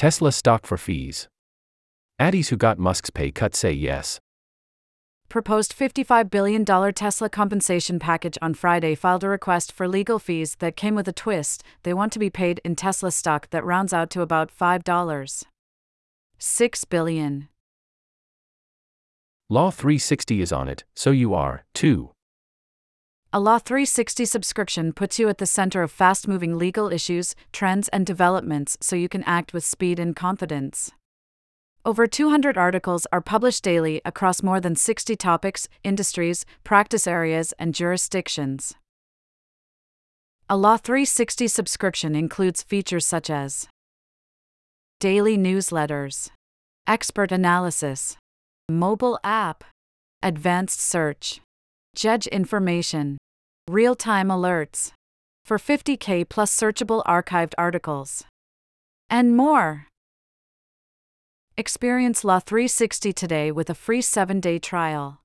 Tesla stock for fees. Addies who got Musk's pay cut say yes. Proposed $55 billion Tesla compensation package on Friday filed a request for legal fees that came with a twist. They want to be paid in Tesla stock that rounds out to about $5. 6 billion. Law 360 is on it, so you are, too. A Law 360 subscription puts you at the center of fast moving legal issues, trends, and developments so you can act with speed and confidence. Over 200 articles are published daily across more than 60 topics, industries, practice areas, and jurisdictions. A Law 360 subscription includes features such as daily newsletters, expert analysis, mobile app, advanced search, judge information, real time alerts, for 50K plus searchable archived articles, and more. Experience Law 360 today with a free 7 day trial.